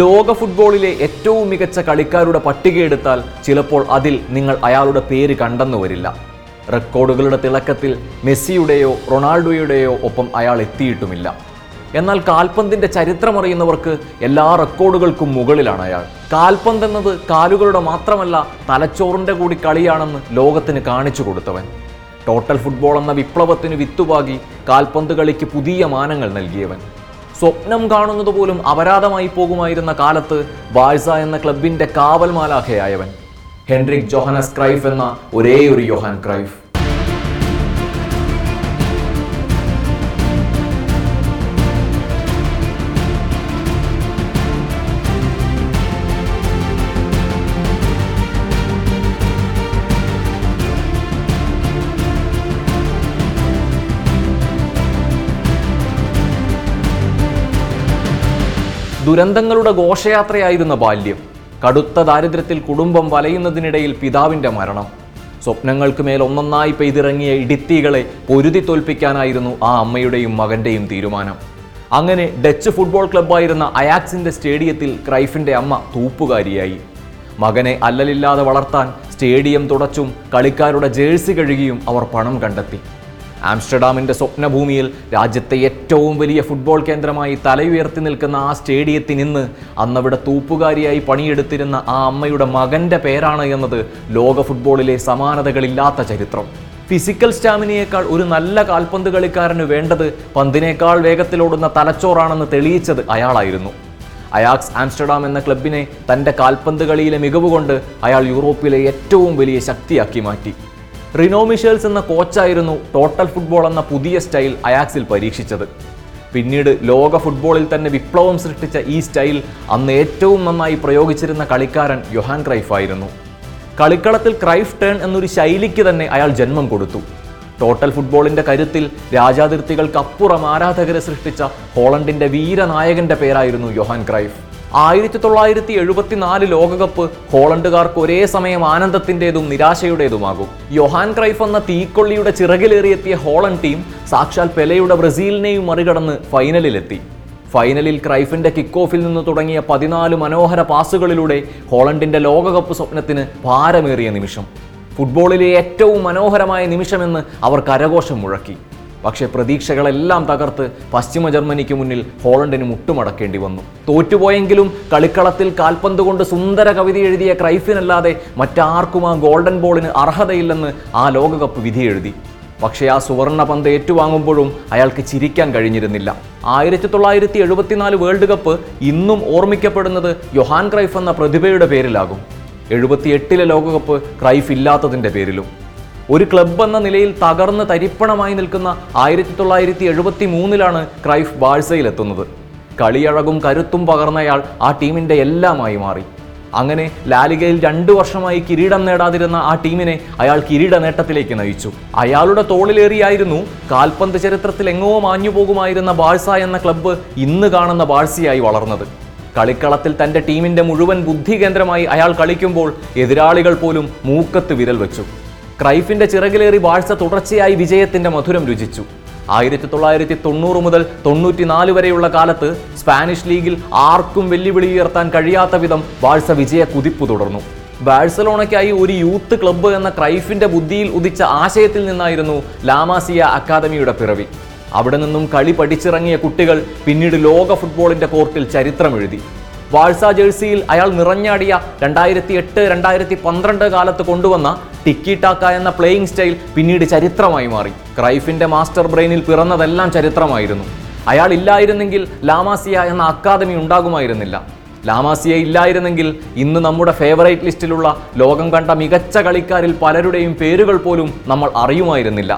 ലോക ഫുട്ബോളിലെ ഏറ്റവും മികച്ച കളിക്കാരുടെ പട്ടിക പട്ടികയെടുത്താൽ ചിലപ്പോൾ അതിൽ നിങ്ങൾ അയാളുടെ പേര് കണ്ടെന്നു വരില്ല. റെക്കോർഡുകളുടെ തിളക്കത്തിൽ മെസ്സിയുടെയോ റൊണാൾഡോയുടെയോ ഒപ്പം അയാൾ എത്തിയിട്ടുമില്ല. എന്നാൽ കാൽപന്തിന്റെ ചരിത്രമറിയുന്നവർക്ക് എല്ലാ റെക്കോർഡുകൾക്കും മുകളിലാണ് അയാൾ. കാൽപന്ത് എന്നത് കാലുകളുടെ മാത്രമല്ല തലച്ചോറിന്റെ കൂടി കളിയാണെന്ന് ലോകത്തിന് കാണിച്ചു കൊടുത്തവൻ. ടോട്ടൽ ഫുട്ബോൾ എന്ന വിപ്ലവത്തിന് വിത്തുപാകി കാൽപന്ത് കളിക്ക് പുതിയ മാനങ്ങൾ നൽകിയവൻ. സ്വപ്നം കാണുന്നത് പോലും അപരാധമായി പോകുമായിരുന്ന കാലത്ത് ബാഴ്സ എന്ന ക്ലബിന്റെ കാവൽ മാലാഖയായവൻ ഹെൻറിക് ജോഹനസ് ക്രൈഫ് എന്ന ഒരേ ഒരു യോഹാൻ ക്രൈഫ്. ദുരന്തങ്ങളുടെ ഘോഷയാത്രയായിരുന്ന ബാല്യം. കടുത്ത ദാരിദ്ര്യത്തിൽ കുടുംബം വലയുന്നതിനിടയിൽ പിതാവിന്റെ മരണം. സ്വപ്നങ്ങൾക്ക് മേൽ ഒന്നൊന്നായി പെയ്തിറങ്ങിയ ഇടിത്തീകളെ പൊരുതി തോൽപ്പിക്കാനായിരുന്നു ആ അമ്മയുടെയും മകന്റെയും തീരുമാനം. അങ്ങനെ ഡച്ച് ഫുട്ബോൾ ക്ലബ്ബായിരുന്ന അയാക്സിന്റെ സ്റ്റേഡിയത്തിൽ ക്രൈഫിന്റെ അമ്മ തൂപ്പുകാരിയായി. മകനെ അല്ലലില്ലാതെ വളർത്താൻ സ്റ്റേഡിയം തുടച്ചും കളിക്കാരുടെ ജേഴ്സി കഴുകിയും അവർ പണം കണ്ടെത്തി. ആംസ്റ്റർഡാമിന്റെ സ്വപ്നഭൂമിയിൽ രാജ്യത്തെ ഏറ്റവും വലിയ ഫുട്ബോൾ കേന്ദ്രമായി തലയുയർത്തി നിൽക്കുന്ന ആ സ്റ്റേഡിയത്തിന് നിന്ന് അന്നവിടെ തൂപ്പുകാരിയായി പണിയെടുത്തിരുന്ന ആ അമ്മയുടെ മകന്റെ പേരാണ് എന്നത് ലോക ഫുട്ബോളിലെ സമാനതകളില്ലാത്ത ചരിത്രം. ഫിസിക്കൽ സ്റ്റാമിനയേക്കാൾ ഒരു നല്ല കാൽപന്ത് കളിക്കാരന് വേണ്ടത് പന്തിനേക്കാൾ വേഗത്തിലോടുന്ന തലച്ചോറാണെന്ന് തെളിയിച്ചത് അയാളായിരുന്നു. അയാക്സ് ആംസ്റ്റർഡാം എന്ന ക്ലബിനെ തന്റെ കാൽപന്ത് കളിയിലെ മികവ് കൊണ്ട് അയാൾ യൂറോപ്പിലെ ഏറ്റവും വലിയ ശക്തിയാക്കി മാറ്റി. റിനോ മിഷേൽസ് എന്ന കോച്ചായിരുന്നു ടോട്ടൽ ഫുട്ബോൾ എന്ന പുതിയ സ്റ്റൈൽ അയാക്സിൽ പരീക്ഷിച്ചത്. പിന്നീട് ലോക ഫുട്ബോളിൽ തന്നെ വിപ്ലവം സൃഷ്ടിച്ച ഈ സ്റ്റൈൽ അന്ന് ഏറ്റവും നന്നായി പ്രയോഗിച്ചിരുന്ന കളിക്കാരൻ യൊഹാൻ ക്രൈഫ് ആയിരുന്നു. കളിക്കളത്തിൽ ക്രൈഫ് ടേൺ എന്നൊരു ശൈലിക്ക് തന്നെ അയാൾ ജന്മം കൊടുത്തു. ടോട്ടൽ ഫുട്ബോളിന്റെ കരുത്തിൽ രാജാതിർത്തികൾക്കപ്പുറം ആരാധകരെ സൃഷ്ടിച്ച ഹോളണ്ടിന്റെ വീരനായകന്റെ പേരായിരുന്നു യൊഹാൻ ക്രൈഫ്. ആയിരത്തി തൊള്ളായിരത്തി എഴുപത്തിനാല് ലോകകപ്പ് ഹോളണ്ടുകാർക്ക് ഒരേ സമയം ആനന്ദത്തിന്റെതും നിരാശയുടേതുമാകും. യൊഹാൻ ക്രൈഫ് എന്ന തീക്കൊള്ളിയുടെ ചിറകിലേറിയെത്തിയ ഹോളണ്ട് ടീം സാക്ഷാൽ പെലയുടെ ബ്രസീലിനെയും മറികടന്ന് ഫൈനലിലെത്തി. ഫൈനലിൽ ക്രൈഫിന്റെ കിക്ക് ഓഫിൽ നിന്ന് തുടങ്ങിയ പതിനാല് മനോഹര പാസുകളിലൂടെ ഹോളണ്ടിന്റെ ലോകകപ്പ് സ്വപ്നത്തിന് ഭാരമേറിയ നിമിഷം. ഫുട്ബോളിലെ ഏറ്റവും മനോഹരമായ നിമിഷമെന്ന് അവർ കരഘോഷം മുഴക്കി. പക്ഷേ പ്രതീക്ഷകളെല്ലാം തകർത്ത് പശ്ചിമ ജർമ്മനിക്ക് മുന്നിൽ ഹോളണ്ടിന് മുട്ടുമടക്കേണ്ടി വന്നു. തോറ്റുപോയെങ്കിലും കളിക്കളത്തിൽ കാൽപന്ത് കൊണ്ട് സുന്ദര കവിത എഴുതിയ ക്രൈഫിനല്ലാതെ മറ്റാർക്കും ആ ഗോൾഡൻ ബോളിന് അർഹതയില്ലെന്ന് ആ ലോകകപ്പ് വിധി എഴുതി. പക്ഷേ ആ സുവർണ പന്ത് ഏറ്റുവാങ്ങുമ്പോഴും അയാൾക്ക് ചിരിക്കാൻ കഴിഞ്ഞിരുന്നില്ല. ആയിരത്തി തൊള്ളായിരത്തി എഴുപത്തിനാല് വേൾഡ് കപ്പ് ഇന്നും ഓർമ്മിക്കപ്പെടുന്നത് യൊഹാൻ ക്രൈഫ് എന്ന പ്രതിഭയുടെ പേരിലാകും. എഴുപത്തിയെട്ടിലെ ലോകകപ്പ് ക്രൈഫ് ഇല്ലാത്തതിന്റെ പേരിലും. ഒരു ക്ലബ് എന്ന നിലയിൽ തകർന്ന് തരിപ്പണമായി നിൽക്കുന്ന ആയിരത്തി തൊള്ളായിരത്തി എഴുപത്തി മൂന്നിലാണ് ക്രൈഫ് ബാഴ്സയിലെത്തുന്നത്. കളിയഴകും കരുത്തും പകർന്നയാൾ ആ ടീമിന്റെ എല്ലാമായി മാറി. അങ്ങനെ ലാലികയിൽ രണ്ടു വർഷമായി കിരീടം നേടാതിരുന്ന ആ ടീമിനെ അയാൾ കിരീട നേട്ടത്തിലേക്ക് നയിച്ചു. അയാളുടെ തോളിലേറിയായിരുന്നു കാൽപന്ത് ചരിത്രത്തിൽ എങ്ങോ മാഞ്ഞു പോകുമായിരുന്ന ബാഴ്സ എന്ന ക്ലബ്ബ് ഇന്ന് കാണുന്ന ബാഴ്സയായി വളർന്നത്. കളിക്കളത്തിൽ തന്റെ ടീമിന്റെ മുഴുവൻ ബുദ്ധി കേന്ദ്രമായി അയാൾ കളിക്കുമ്പോൾ എതിരാളികൾ പോലും മൂക്കത്ത് വിരൽ വെച്ചു. ക്രൈഫിന്റെ ചിറകിലേറി ബാഴ്സ തുടർച്ചയായി വിജയത്തിന്റെ മധുരം രുചിച്ചു. ആയിരത്തി തൊള്ളായിരത്തി തൊണ്ണൂറ് മുതൽ തൊണ്ണൂറ്റിനാല് വരെയുള്ള കാലത്ത് സ്പാനിഷ് ലീഗിൽ ആർക്കും വെല്ലുവിളി ഉയർത്താൻ കഴിയാത്ത വിധം ബാഴ്സ വിജയ കുതിപ്പ് തുടർന്നു. ബാഴ്സലോണയ്ക്കായി ഒരു യൂത്ത് ക്ലബ്ബ് എന്ന ക്രൈഫിന്റെ ബുദ്ധിയിൽ ഉദിച്ച ആശയത്തിൽ നിന്നായിരുന്നു ലാമാസിയ അക്കാദമിയുടെ പിറവി. അവിടെ നിന്നും കളി പഠിച്ചിറങ്ങിയ കുട്ടികൾ പിന്നീട് ലോക ഫുട്ബോളിന്റെ കോർട്ടിൽ ചരിത്രമെഴുതി. വാഴ്സ ജേഴ്സിയിൽ അയാൾ നിറഞ്ഞാടിയ രണ്ടായിരത്തി എട്ട് രണ്ടായിരത്തി പന്ത്രണ്ട് കാലത്ത് കൊണ്ടുവന്ന ടിക്കി ടാക്ക എന്ന പ്ലേയിങ് സ്റ്റൈൽ പിന്നീട് ചരിത്രമായി മാറി. ക്രൈഫിന്റെ മാസ്റ്റർ ബ്രെയിനിൽ പിറന്നതെല്ലാം ചരിത്രമായിരുന്നു. അയാൾ ഇല്ലായിരുന്നെങ്കിൽ ലാമാസിയ എന്ന അക്കാദമി ഉണ്ടാകുമായിരുന്നില്ല. ലാമാസിയ ഇല്ലായിരുന്നെങ്കിൽ ഇന്ന് നമ്മുടെ ഫേവറേറ്റ് ലിസ്റ്റിലുള്ള ലോകം കണ്ട മികച്ച കളിക്കാരിൽ പലരുടെയും പേരുകൾ പോലും നമ്മൾ അറിയുമായിരുന്നില്ല.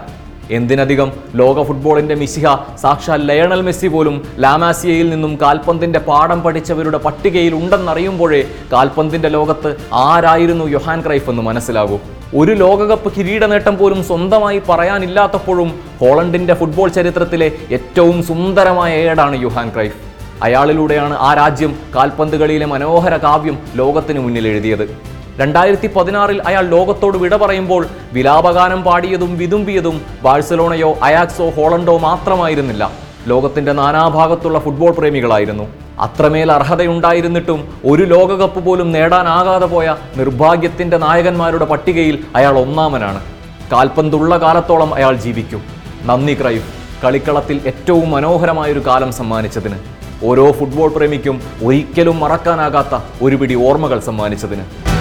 എന്തിനധികം ലോക ഫുട്ബോളിന്റെ മിശിഹ സാക്ഷാൽ ലയണൽ മെസ്സി പോലും ലാമാസിയയിൽ നിന്നും കാൽപന്തിന്റെ പാഠം പഠിച്ചവരുടെ പട്ടികയിൽ ഉണ്ടെന്നറിയുമ്പോഴേ കാൽപന്തിന്റെ ലോകത്ത് ആരായിരുന്നു യൊഹാൻ ക്രൈഫ് എന്ന് മനസ്സിലാകൂ. ഒരു ലോകകപ്പ് കിരീട നേട്ടം പോലും സ്വന്തമായി പറയാനില്ലാത്തപ്പോഴും ഹോളണ്ടിന്റെ ഫുട്ബോൾ ചരിത്രത്തിലെ ഏറ്റവും സുന്ദരമായ ഏടാണ് യുഹാൻ ക്രൈഫ്. അയാളിലൂടെയാണ് ആ രാജ്യം കാൽപന്ത് കളിയിലെ മനോഹര കാവ്യം ലോകത്തിന് മുന്നിൽ എഴുതിയത്. രണ്ടായിരത്തി പതിനാറിൽ അയാൾ ലോകത്തോട് വിട പറയുമ്പോൾ വിലാപഗാനം പാടിയതും വിതുമ്പിയതും ബാഴ്സലോണയോ അയാക്സോ ഹോളണ്ടോ മാത്രമായിരുന്നില്ല. ലോകത്തിന്റെ നാനാഭാഗത്തുള്ള ഫുട്ബോൾ പ്രേമികളായിരുന്നു. അത്രമേൽ അർഹതയുണ്ടായിരുന്നിട്ടും ഒരു ലോകകപ്പ് പോലും നേടാനാകാതെ പോയ നിർഭാഗ്യത്തിന്റെ നായകന്മാരുടെ പട്ടികയിൽ അയാൾ ഒന്നാമനാണ്. കാൽപന്തുള്ള കാലത്തോളം അയാൾ ജീവിക്കും. നന്ദി ക്രൈഫ്. കളിക്കളത്തിൽ ഏറ്റവും മനോഹരമായൊരു കാലം സമ്മാനിച്ചതിന്. ഓരോ ഫുട്ബോൾ പ്രേമിക്കും ഒരിക്കലും മറക്കാനാകാത്ത ഒരു പിടി ഓർമ്മകൾ സമ്മാനിച്ചതിന്.